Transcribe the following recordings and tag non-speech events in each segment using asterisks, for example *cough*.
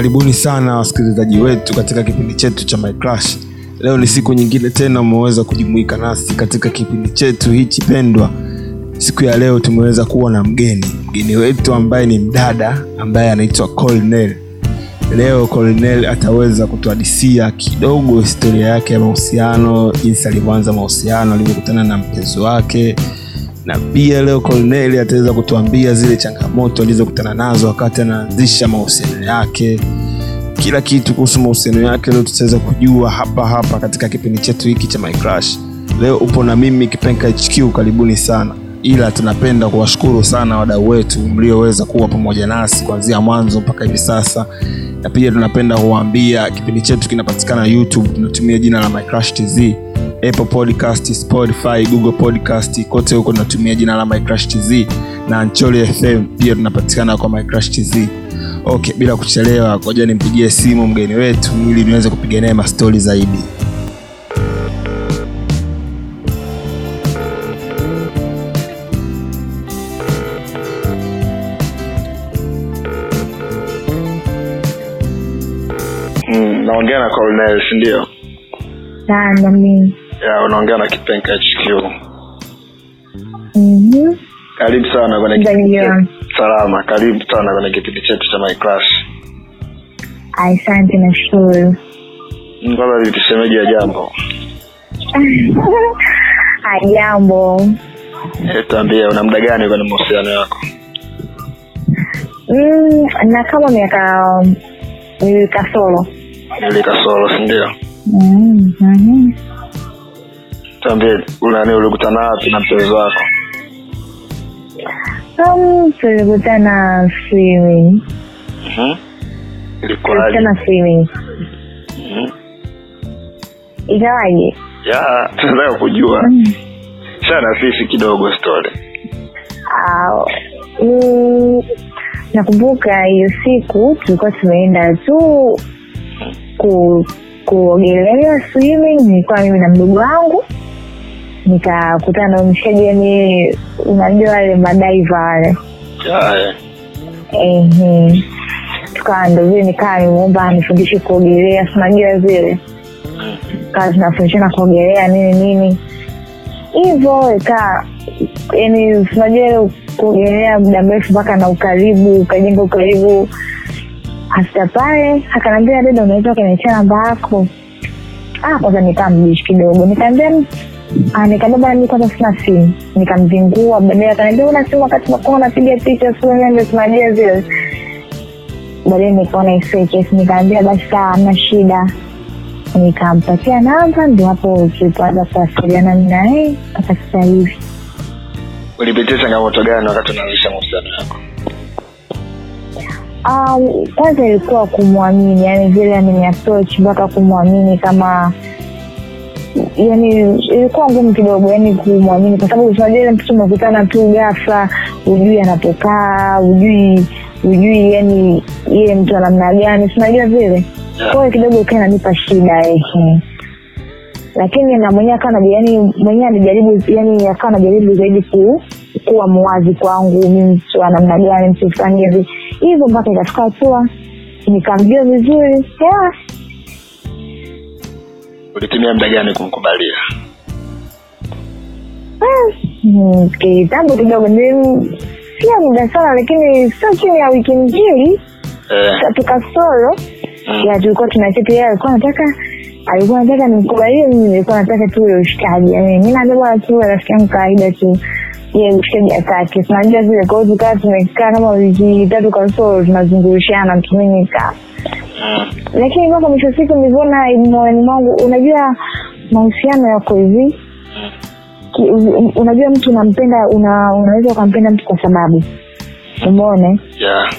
Karibuni sana wasikilizaji wetu katika kipindi chetu cha My. Leo ni siku nyingine tena umeweza kujumuika nasi katika kipindi chetu hichi pendwa. Siku ya leo tumeweza kuwa na mgeni, mgeni wetu ambaye ni mdada ambaye anaitwa Colnel. Leo Colnel ataweza kutuhadisia kidogo historia yake ya mahusiano, jinsi alivyoanza mahusiano, alivyokutana na mpenzi wake, na pia leo Corneli ataweza kutuambia zile changamoto alizokutana nazo wakati anaanzisha mahusiano yake, kila kitu kuhusu mahusiano yake. Leo tutaweza kujua hapa hapa katika kipindi chetu hiki cha My Crush. Leo upo na mimi Kipenka HQ, karibuni sana ila tunapenda kuwashukuru sana wadau wetu mlioweza kuwa pamoja nasi kuanzia mwanzo mpaka hivi sasa, na pia tunapenda kuwaambia kipindi chetu kinapatikana YouTube, tunatumia jina la My Crush TZ, Apple Podcast, Spotify, Google Podcast, kote huko tunatumia jina la My Crush TZ na Anchor FM pia tunapatikana kwa My Crush TZ. Okay, bila kuchelewa, ngoja nimpigie simu mgeni wetu ili niweze kupiga naye mastori zaidi. Mm, naongea na Colonel, si ndio? sana mimi Ya, unaongea na Kipenka HQ. Mhm. Karibu sana kwenye kipindi Salama, karibu sana kwenye kipindi chetu cha My Crush. asante na shukuru. Kwanza tuseme ya jambo. *laughs* ajambo Eh, tuambie una muda gani kwenye mahusiano yako? mm, na kama miaka miwili kasoro Miwili kasoro, si ndio? Mm, mhm. Tuambie nani ulikutana wapi na mpenzi wako? Um, tulikutana swimming Mhm. Tulikutana swimming Mhm. ikawaje Ya, tunataka kujua. Mm. Sana sisi kidogo story. Mm, nakumbuka hiyo siku tulikuwa tumeenda tu ku kuogelea swimming nilikuwa mimi na mdogo wangu nikakutana na mshaji yani unajua wale madaiva wale ehe. Tukawa ndo vile nikaa nimeomba anifundishe kuogelea sinajua vile. Kaa zinafundishana kuogelea nini nini. Hivyo ikaa yani sinajua kuogelea muda mrefu mpaka na ukaribu ukajenga ukaribu. Hasta pale akanaambia dada unaweza ukaniachia namba yako. Ah kwanza nikaa mbishi kidogo. Nikaambia Ah, nikaambia mi kwanza sina simu. Nikamzingua baadaye akaniambia una simu wakati nakuwa napiga picha siuende tunajia zile. Baadaye nikaona isekesi nikaambia basi saa hamna shida. Nikampatia namba ndio hapo tulipoanza kuwasiliana minaye mpaka sasa hivi. Ulipitia changamoto gani wakati unaanzisha mahusiano yako? Um, ilikuwa kumwamini yani vile ameniapproach mpaka kumwamini kama yani ilikuwa ngumu kidogo yani kumwamini kwa sababu unajua ile mtoto umekutana tu ghafla hujui anapokaa hujui hujui yani yeye mtu wa namna gani sinajua vile? Kwayo kidogo ikawa inanipa shida ehe lakini na mwenyewe akawa yani mwenyewe anajaribu yani akawa anajaribu zaidi ku, kuwa mwazi kwangu mi mtu wa namna gani mtu fulani hivi. Hivyo mpaka ikafika hatua nikamjua vizuri yeah. Ulitumia muda gani kumkubalia? Mm, kitambo kidogo sia muda sana lakini sio chini ya wiki mbili Eh. tatu kasoro Mm. ya tulikuwa tunacheti yeye alikuwa anataka alikuwa nataka nimkubalie mimi nilikuwa nataka tu ule ushikaji yani mi naambia bwana tu rafiki yangu kawaida tu ye ushikaji atake tunajua vile kwao tukaa tumekaa kama wiki tatu kasoro tunazungurushana tu mimi nikaa Mm. Lakini mpaka mwisho siku nilivyoona moyoni mwangu unajua mahusiano yako hivi. Unajua mtu unampenda una, unaweza ukampenda mtu kwa sababu. Umone Yeah.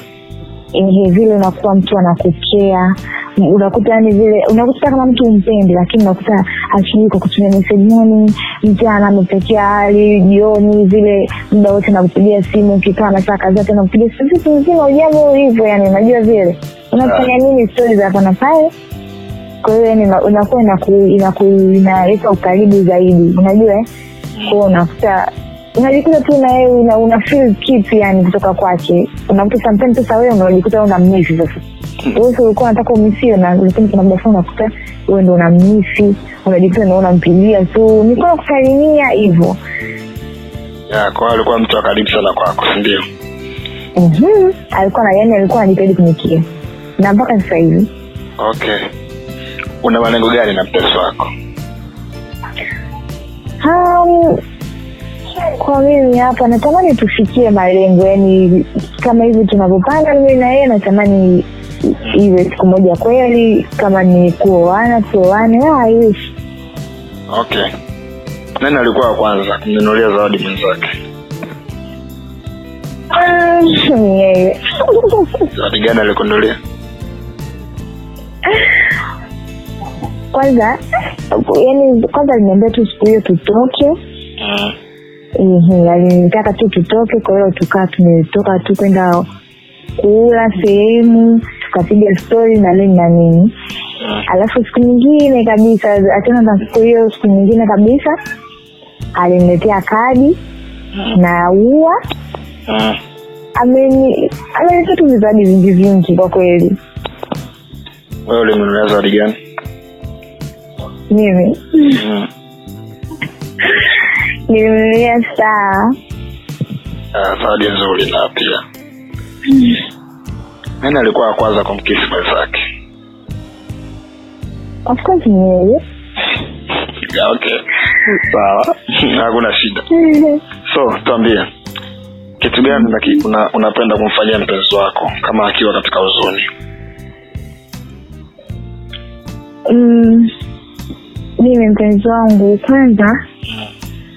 Ehe vile unakuta mtu anakukea. Unakuta yani vile unakuta kama mtu umpendi lakini unakuta akijui kwa kutumia message mchana amepekia hali jioni vile muda wote nakupigia simu ukikaa na saa kadhaa tena kupigia simu mzima ujambo hivyo yani unajua vile. Unafanya nini stori za hapa na pale? Kwa hiyo yani unakuwa inaleta ukaribu zaidi. Unajua eh? kwao unakuta unajikuta tu na yeye una, una feel yani kutoka kwake unakuta sometimes sasa wewe unajikuta una misi sasa wewe ulikuwa unataka umisiwe na lakini kuna muda fulani unakuta wewe ndo unamisi unajikuta ndo unampigia tu nilikuwa kusalimia hivyo Ya, kwa hiyo alikuwa mtu wa karibu sana kwako, si ndio? Mhm. alikuwa na yani alikuwa anajitahidi kunikia na mpaka sasa hivi Okay. Una malengo gani na mpenzi wako? Um, kwa mimi hapa natamani tufikie malengo yani kama hivi tunavyopanga mimi na yeye natamani iwe siku moja kweli kama ni kuoana tuoane ah, iwishi Okay. Nani alikuwa wa kwanza kumnunulia zawadi mwenzake? ni yeye Zawadi gani alikunulia kwanza yani kwanza aliniambia tu siku hiyo tutoke Mm. Ehe, alinitaka tu tutoke kwa hiyo tukaa tumetoka tu kwenda kuula sehemu tukapiga stori na nini na nini alafu siku nyingine kabisa achana na siku hiyo siku nyingine kabisa aliniletea kadi na ua amenipa ameni tu vizadi vingi vingi kwa kweli Wewe ulimnunulia zawadi gani? mimi Mm. Nilimnunulia saa Ah, zawadi nzuri na pia. Nani alikuwa wa kwanza kumkisi mwenzake? of course ni yeye Okay. Sawa. *laughs* Hakuna shida. *laughs* So, tuambie. Kitu gani una, unapenda kumfanyia mpenzi wako kama akiwa katika huzuni? Mm, mimi mpenzi wangu kwanza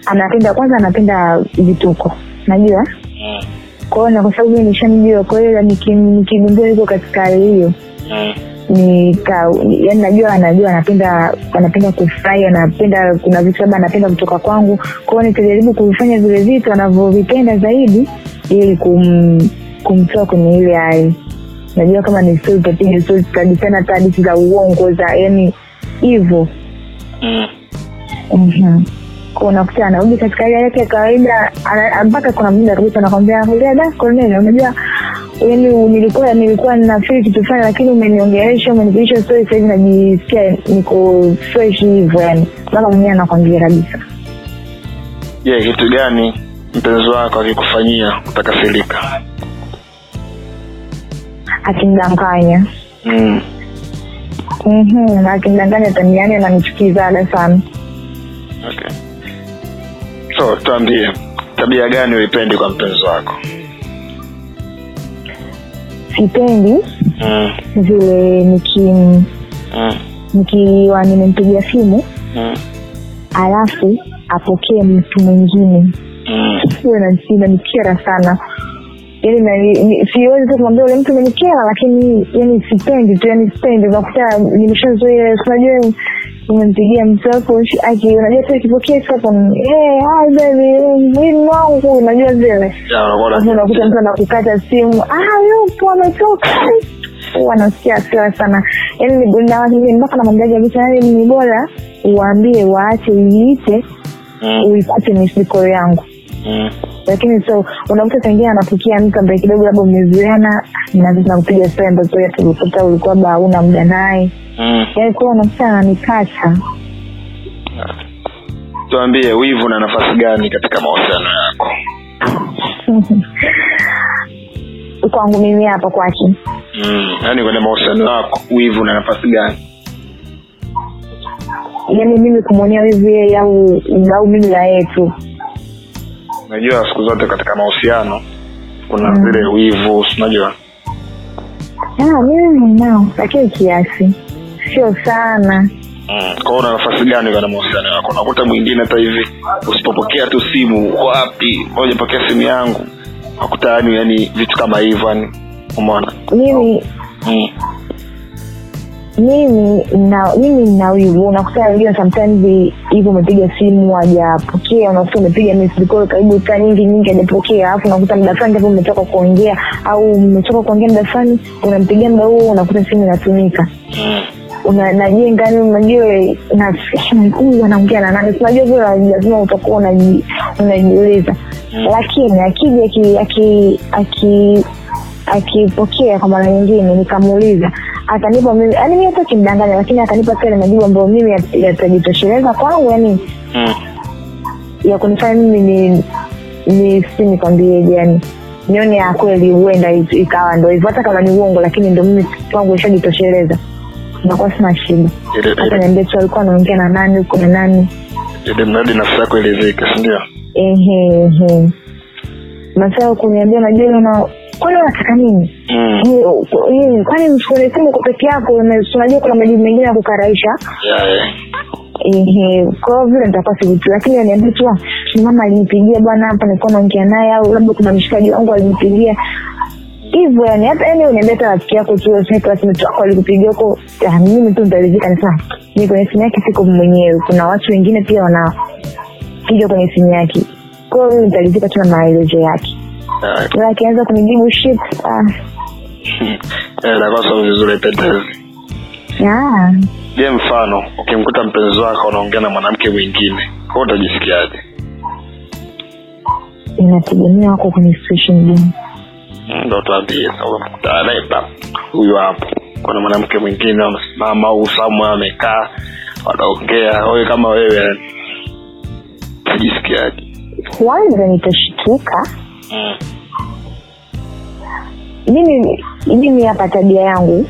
anapenda kwanza anapenda vituko najua Mm. kwa hiyo na kwa sababu nishamjua kwa hiyo nikigundua yuko katika hali hiyo Mm. nika yani najua anajua anapenda anapenda kufurahi anapenda kuna vitu labda anapenda kutoka kwangu kwao nitajaribu kuvifanya vile vitu anavyovipenda zaidi ili kum, kumtoa kwenye ile hali najua kama ni stori tutapiga stori tutadisana hata za uongo za yani hivo Mm. Unakuta anarudi katika hali yake ya kawaida mpaka kuna muda kabisa anakwambia da Cornelia unajua yani nilikuwa nilikuwa ninafiri kitu fulani lakini umeniongelesha umenipilisha stori sahivi hivi najisikia niko fresh hivyo yani mpaka mwenyewe anakwambia kabisa Je, kitu gani mpenzi wako akikufanyia utakasirika? akimdanganya Mm. Mhm, akimdanganya tamiani ananichukizaga sana. So, tuambie tabia gani uipendi kwa mpenzi wako? sipendi Mm. vile niki Mm. nikiwa nimempigia simu Mm. alafu apokee mtu mwingine Mm. hiyo inanikera sana yani na- ni- siwezi tu kumwambia ule mtu umenikera lakini yani sipendi tu yani sipendi. Unakuta nimeshazoea unajua umempigia mtu wako aki unajua tu akipokea hapo hi baby mwili wangu unajua zile. Unakuta mtu anakukata simu ah yupo ametoka. Wanasikia nasikia hasira sana. Yani mpaka namwambiaji kabisa yani ni bora uwaambie waache iite Mm. uipate misiko yangu. Mm. Lakini so unakuta saingine anapikia mtu ambaye kidogo labda umezoeana na kupiga stori ambazo tulikuta ulikuwa ba una muda naye Mm. yaani kuwa unakuta ananikata Tuambie wivu na nafasi gani katika mahusiano yako? *laughs* kwangu mimi hapa kwake Mm. Yaani kwenye mahusiano yako wivu na nafasi gani? yaani mimi kumwonea wivu yeye au au mimi na yeye tu Unajua siku zote katika mahusiano kuna Mm. zile wivu, unajua? Ah, mimi ninao lakini kiasi sio sana Mm. kwao una nafasi gani kana mahusiano yako? Unakuta mwingine hata hivi usipopokea tu simu, uko wapi? Ngoja pokea simu yangu. akuta yani yani vitu kama hivyo yani umeona? mimi Mm. Mimi na mimi nina wivu unakuta wengine sometimes hivyo umepiga simu hajapokea unakuta umepiga call karibu saa nyingi nyingi hajapokea. Alafu unakuta muda fulani ndipo umetoka kuongea au umetoka kuongea muda fulani unampigia muda huo unakuta simu inatumika. Najenga ni anaongea na nani? Unajua vile lazima utakuwa unaji- unajiuliza. Lakini akija aki aki aki akipokea kwa mara nyingine nikamuuliza atanipa mimi yani mi hata kimdanganya lakini atanipa kile majibu ambayo mimi yatajitosheleza kwangu yani Mm. ya kunifanya mimi ni ni si nikwambieje yani nione ya kweli huenda ikawa ndo hivyo. Hata kama ni uongo lakini ndo mimi kwangu ishajitosheleza. Nakuwa sina shida. Hata niambie tu alikuwa anaongea na nani huko na nani. Ili mradi nafsi yako ilivike, sindio ehe ehe. Masaa kuniambia najua kwani unataka nini Mm. Kwani mchukule simu kwa peke yako unajua kuna majibu mengine ya kukaraisha Yeah, yeah. Ehe, vile nitakuwa sivuti lakini aniambia tu "Ah, mama alinipigia bwana hapa nilikuwa naongea naye au labda kuna mshikaji wangu alinipigia hivyo yani hata yani uniambia hata rafiki yako tu classmate wako alikupigia huko mimi tu nitalizika nisema ni kwenye simu yake siko mwenyewe kuna watu wengine pia wanapiga kwenye simu yake kwao nitalizika tu na maelezo yake. Ila akianza kunijibu shit ah, Eh, inakuwa sio vizuri pendezi. ah, Je, mfano ukimkuta mpenzi wako unaongea na mwanamke mwingine, wewe utajisikiaje? inategemea wako kwenye situation gani Mm, Ndo tuambie huyu hapo, kuna mwanamke mwingine amesimama au somewhere amekaa, wanaongea. Wewe kama wewe utajisikiaje? kwanza nitashituka Mm. Mimi mimi hapa tabia yangu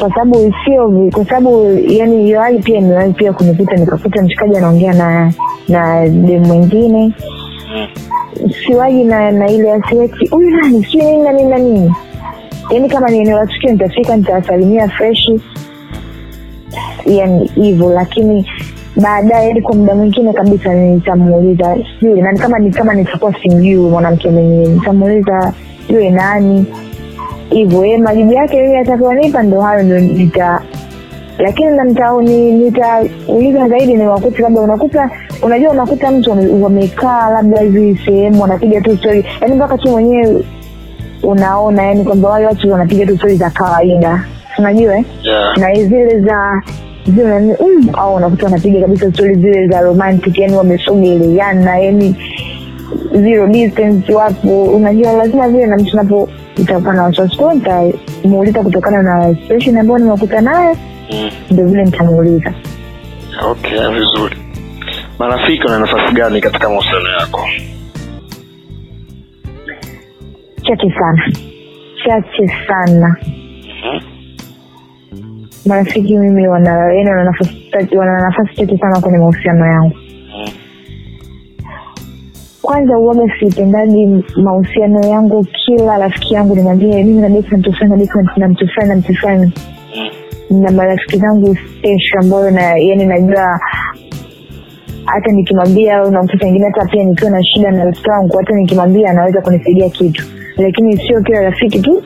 kwa sababu sio kwa sababu yani hiyo hali pia imewahi pia kunikuta nikakuta mshikaji anaongea na na dem mwingine. Siwaji na na ile asieti huyu nani? Sijui nini na nini na nini. Yaani kama ni eneo la tukio nitafika nitawasalimia freshi. Yani hivyo lakini baadaye kwa muda mwingine kabisa nitamuuliza sijui nani kama ni kama nitakuwa simjui mwanamke mwenyewe nitamuuliza yule nani hivyo yeye majibu yake mimi atakaonipa ndo hayo ndo nita lakini nitauliza nita- zaidi ni wakuti labda unakuta unajua unakuta mtu wamekaa labda hivi sehemu wanapiga tu stori yaani mpaka tu mwenyewe unaona yani kwamba wale watu wanapiga tu stori za kawaida unajua eh? Yeah. na zile za zile mm, au unakuta wanapiga kabisa stori zile za romantic yani wamesogeleana yani zero distance wapo unajua lazima vile na mtu napo itakuwa na wasiwasi kwao nitamuuliza kutokana na situation ambayo nimekuta nayo ndo ndio vile nitamuuliza Okay, vizuri. Marafiki wana nafasi gani katika mahusiano yako? chache sana chache sana. Marafiki mimi wana wana nafasi wana chache sana kwenye mahusiano yangu kwanza uoga sipendaji mahusiano yangu kila rafiki yangu nimwambie mimi nadeti na mtu nadeti na mtu fulani na marafiki zangu special ambayo na yani najua hata nikimwambia au na mtu pengine hata pia nikiwa na shida na rafiki wangu hata nikimwambia anaweza kunisaidia kitu lakini sio kila rafiki tu.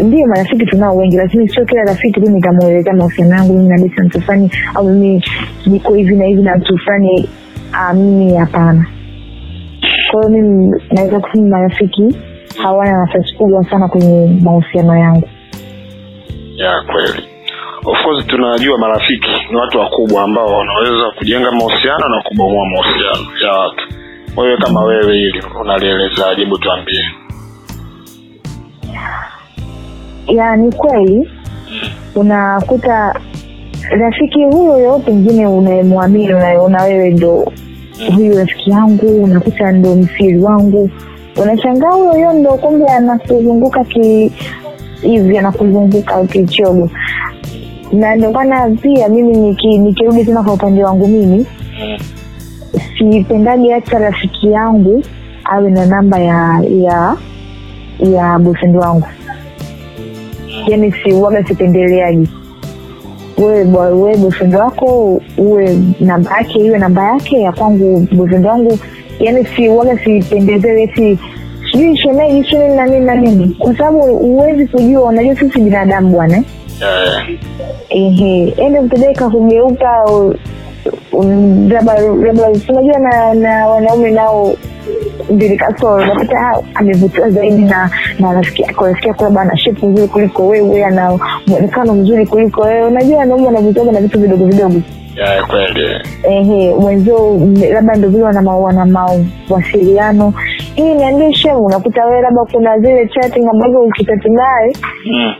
Ndio marafiki tunao wengi lakini sio kila rafiki tu nitamwelezea mahusiano yangu mimi nadeti na mtu fulani au mimi niko hivi na hivi na mtu fulani ah, mimi hapana. Kwa hiyo mimi naweza kusema marafiki hawana nafasi kubwa sana kwenye mahusiano yangu. Ya kweli. Of course tunajua marafiki ni watu wakubwa ambao wanaweza kujenga mahusiano na kubomoa mahusiano ya watu. Wewe kama wewe hili unalielezaje hebu tuambie ya ni kweli. Unakuta rafiki huyo yo pengine unayemwamini unayeona wewe ndo huyu rafiki yangu unakuta ndo msiri wangu. Unashangaa huyo huyo ndo kumbe anakuzunguka ki hivi anakuzunguka kichogo. Na ndio maana pia mimi niki- nikirudi tena kwa upande wangu mimi sipendage hata rafiki yangu awe na namba ya ya ya bosendi wangu yani siuaga sipendeleaji wewe wewe boyfriend wako uwe namba yake iwe namba yake ya kwangu boyfriend wangu. Yani siuaga sipendezele si sijui shemeji sio nini na nini na nini. Kwa sababu huwezi kujua unajua sisi binadamu bwana. Eh? Ehe ende mtedeka kugeuka labda labda unajua na na wanaume nao mbili unapata amevutiwa zaidi na na rafiki yako. Rafiki yako labda ana shepu nzuri kuliko wewe ana mwonekano mzuri kuliko wewe. Unajua wanaume wanavutiwaga na vitu vidogo vidogo. Kweli. Ehe mwenzio labda ndo vile wana mawasiliano. Hii niambie shemu unakuta wewe labda kuna zile chatting ambazo ukitati naye mm.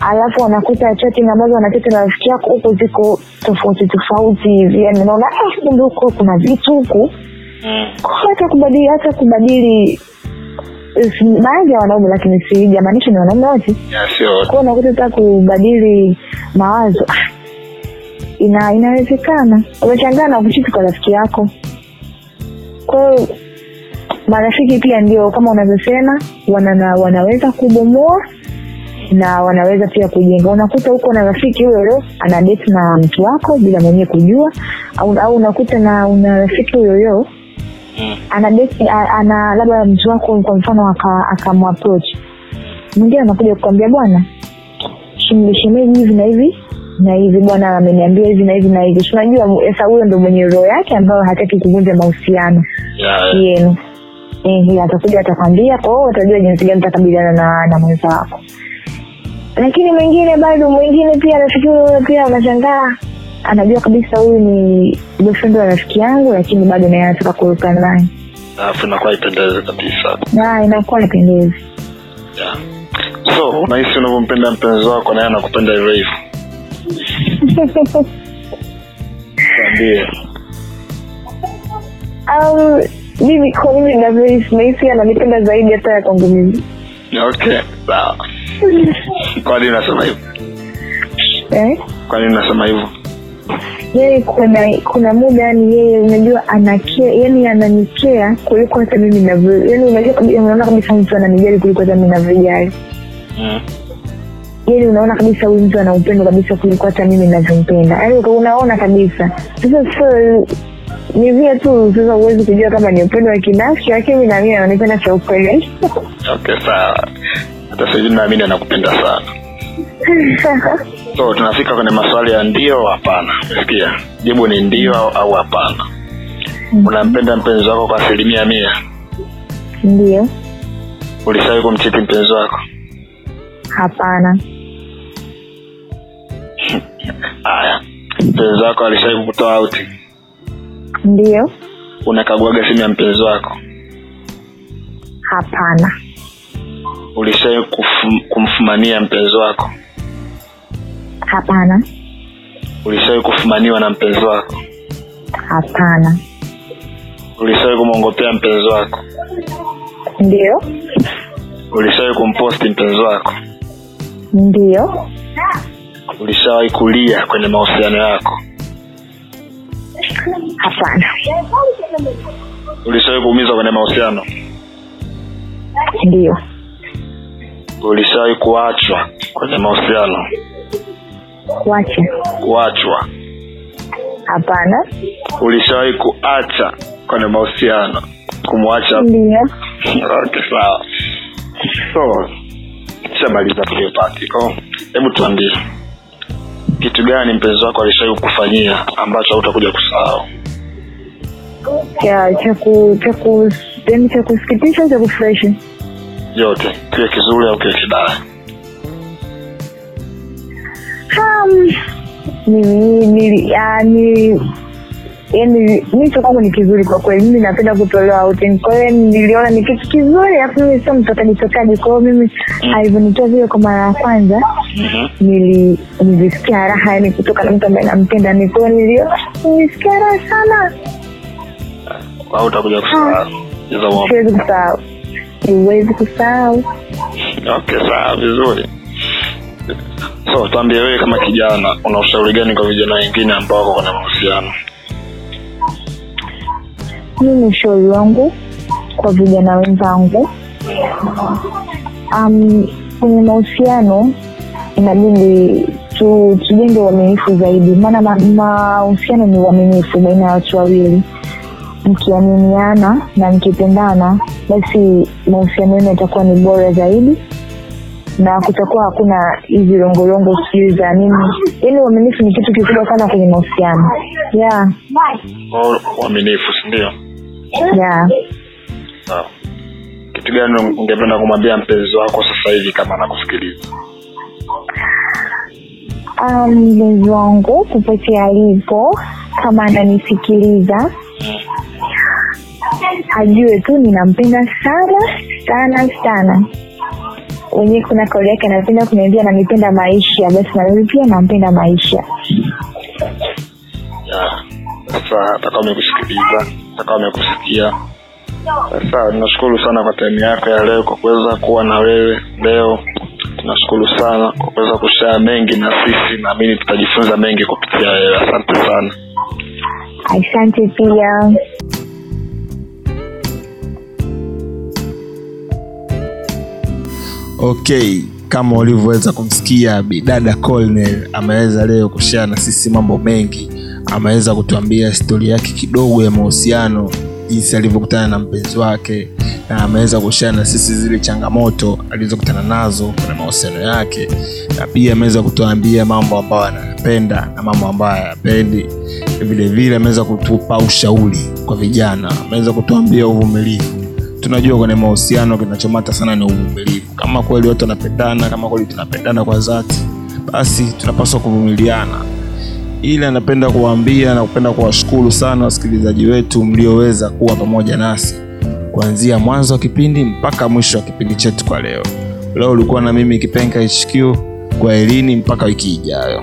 alafu wanakuta chatting ambazo wanachati na rafiki yako huko ziko tofauti tofauti hivi. Yani unaona "Ah, kumbe huko kuna vitu huku. Hata kubadili hata kubadili baadhi ya wanaume lakini sijamaanisha ni wanaume wote. Kwao unakuta hata kubadili mawazo ah, ina inawezekana. Umeshangaa na kuchiti kwa rafiki yako. Kwao marafiki pia ndio kama unavyosema wanana, wanaweza kubomoa na wanaweza pia kujenga. Unakuta huko na rafiki huyo huyo ana date na mtu wako bila mwenyewe kujua au, au unakuta na una rafiki huyo huyo Mm. ana date a- ana labda mtu wako kwa mfano aka- akamapproach mwingine anakuja kukwambia bwana shemeji hivi na hivi na hivi bwana ameniambia hivi na hivi na hivi. Tunajua unajua sasa huyo ndo mwenye roho yake ambayo hataki kuvunja mahusiano ya. yenu. Ehe, atakuja atakwambia kwao atajua utajua jinsi gani utakabiliana na, na mwenza wako lakini mwingine bado mwingine pia nafikiri pia unashangaa anajua kabisa huyu ni boyfriend wa rafiki yangu lakini bado naye anataka kuruka naye alafu inakuwa ipendeze kabisa. Inakuwa ipendezi yeah. so unahisi unavyompenda mpenzi wako naye anakupenda hivyo hivyo? *laughs* Ambie au mimi kwa mimi navyohisi nahisi ananipenda zaidi hata ya kwangu mimi. Okay sawa. *laughs* Kwa nini unasema hivyo? Eh? kwa unasema hivyo yeye kuna kuna muda yani yeye unajua anakea yani ananikea kuliko hata mimi navyo yani unaona kabisa mtu ananijali kuliko hata mi navyojali mm. yani unaona kabisa huyu mtu ana upendo kabisa kuliko hata mimi navyompenda yani unaona kabisa. Sasa so ni vile tu sasa huwezi kujua kama ni upendo wa kinafsi lakini mi naamini anaonekana cha ukweli. Okay sawa. Hata sijui naamini anakupenda sana *laughs* so tunafika kwenye maswali ya ndio au hapana? Sikia jibu ni ndio au- hapana? Unampenda mpenzi wako kwa asilimia mia? Ndio. Ulishawahi kumchiti mpenzi wako? Hapana. Haya. Mpenzi wako alishawahi kukutoa auti ndio. Unakaguaga simu ya mpenzi wako? Hapana. Ulishawahi kumfumania mpenzi wako hapana. Ulishawahi kufumaniwa na mpenzi wako? Hapana. Ulishawahi kumwongopea mpenzi wako? Ndio. Ulishawahi kumposti mpenzi wako? Ndio. Ulishawahi kulia kwenye mahusiano yako? Hapana. Ulishawahi kuumizwa kwenye mahusiano? Ndio. Ulishawahi kuachwa kwenye mahusiano wacha. Kuachwa hapana. Ulishawahi kuacha kwenye mahusiano? Kumwacha? Ndio. Okay, sawa. So shamaliza tuliopatiko hebu tuambie. Kitu gani mpenzi wako alishawai kufanyia ambacho hautakuja kusahau? Chakusikitisha cha ku cha ku yaani cha kusikitisha cha kufurahisha. Yote. Kiwe kizuri au kiwe kibaya yani micho kwangu ni kizuri kwa kweli. Mimi napenda kutolewa outing. Kwa hiyo niliona ni kitu kizuri alafu mimi sio mtokaji tokaji kwa hiyo mimi alivyonitoa vile kwa mara ya kwanza mm-hmm. nili nilisikia raha yani kutoka na mtu ambaye nampenda. Ni kwa niliona nilisikia raha sana. Utakuja kusahau. Hizo siwezi kusahau. Siwezi kusahau. Okay sawa vizuri so tuambie wewe kama kijana una ushauri gani kwa vijana wengine ambao wako kwenye mahusiano? Mimi ushauri wangu kwa vijana wenzangu. Um, kwenye mahusiano inabidi tu, tujenge uaminifu zaidi. Maana ma- mahusiano ni uaminifu baina ya watu wawili. Mkiaminiana na mkipendana basi mahusiano yenu yatakuwa ni bora zaidi na kutakuwa hakuna hizi longorongo sijui za nini. Yaani uaminifu ni kitu kikubwa sana kwenye mahusiano. Yeah, Au uaminifu sindio yeah. sawa. Kitu gani ungependa kumwambia mpenzi wako sasa hivi kama anakusikiliza? Um, mpenzi wangu popote alipo kama ananisikiliza ajue tu ninampenda sana sana sana wenyewe kuna kauli yake anapenda kuniambia nanipenda maisha basi nami pia nampenda maisha. Sasa atakawa amekusikiliza atakawa amekusikia sasa tunashukuru sana kwa taimu yako ya leo kwa kuweza kuwa na wewe leo. Tunashukuru sana kwa kuweza kushaa mengi na sisi naamini tutajifunza mengi kupitia wewe. Asante sana. Asante pia okay kama ulivyoweza kumsikia bidada colnel ameweza leo kushare na sisi mambo mengi. Ameweza kutuambia stori yake kidogo ya mahusiano jinsi alivyokutana na mpenzi wake na ameweza kushare na sisi zile changamoto alizokutana nazo kwenye mahusiano yake. Na pia ameweza kutuambia mambo ambayo anayapenda na mambo ambayo hayapendi. Vile vile ameweza kutupa ushauri kwa vijana. Ameweza kutuambia uvumilivu tunajua kwenye mahusiano kinachomata sana ni uvumilivu. Kama kweli watu wanapendana kama kweli tunapendana kwa dhati basi tunapaswa kuvumiliana. Ili anapenda kuwaambia na kupenda kuwashukuru sana wasikilizaji wetu mlioweza kuwa pamoja nasi kuanzia mwanzo wa kipindi mpaka mwisho wa kipindi chetu kwa leo. Leo ulikuwa na mimi kipenga hq kwa elini mpaka wiki ijayo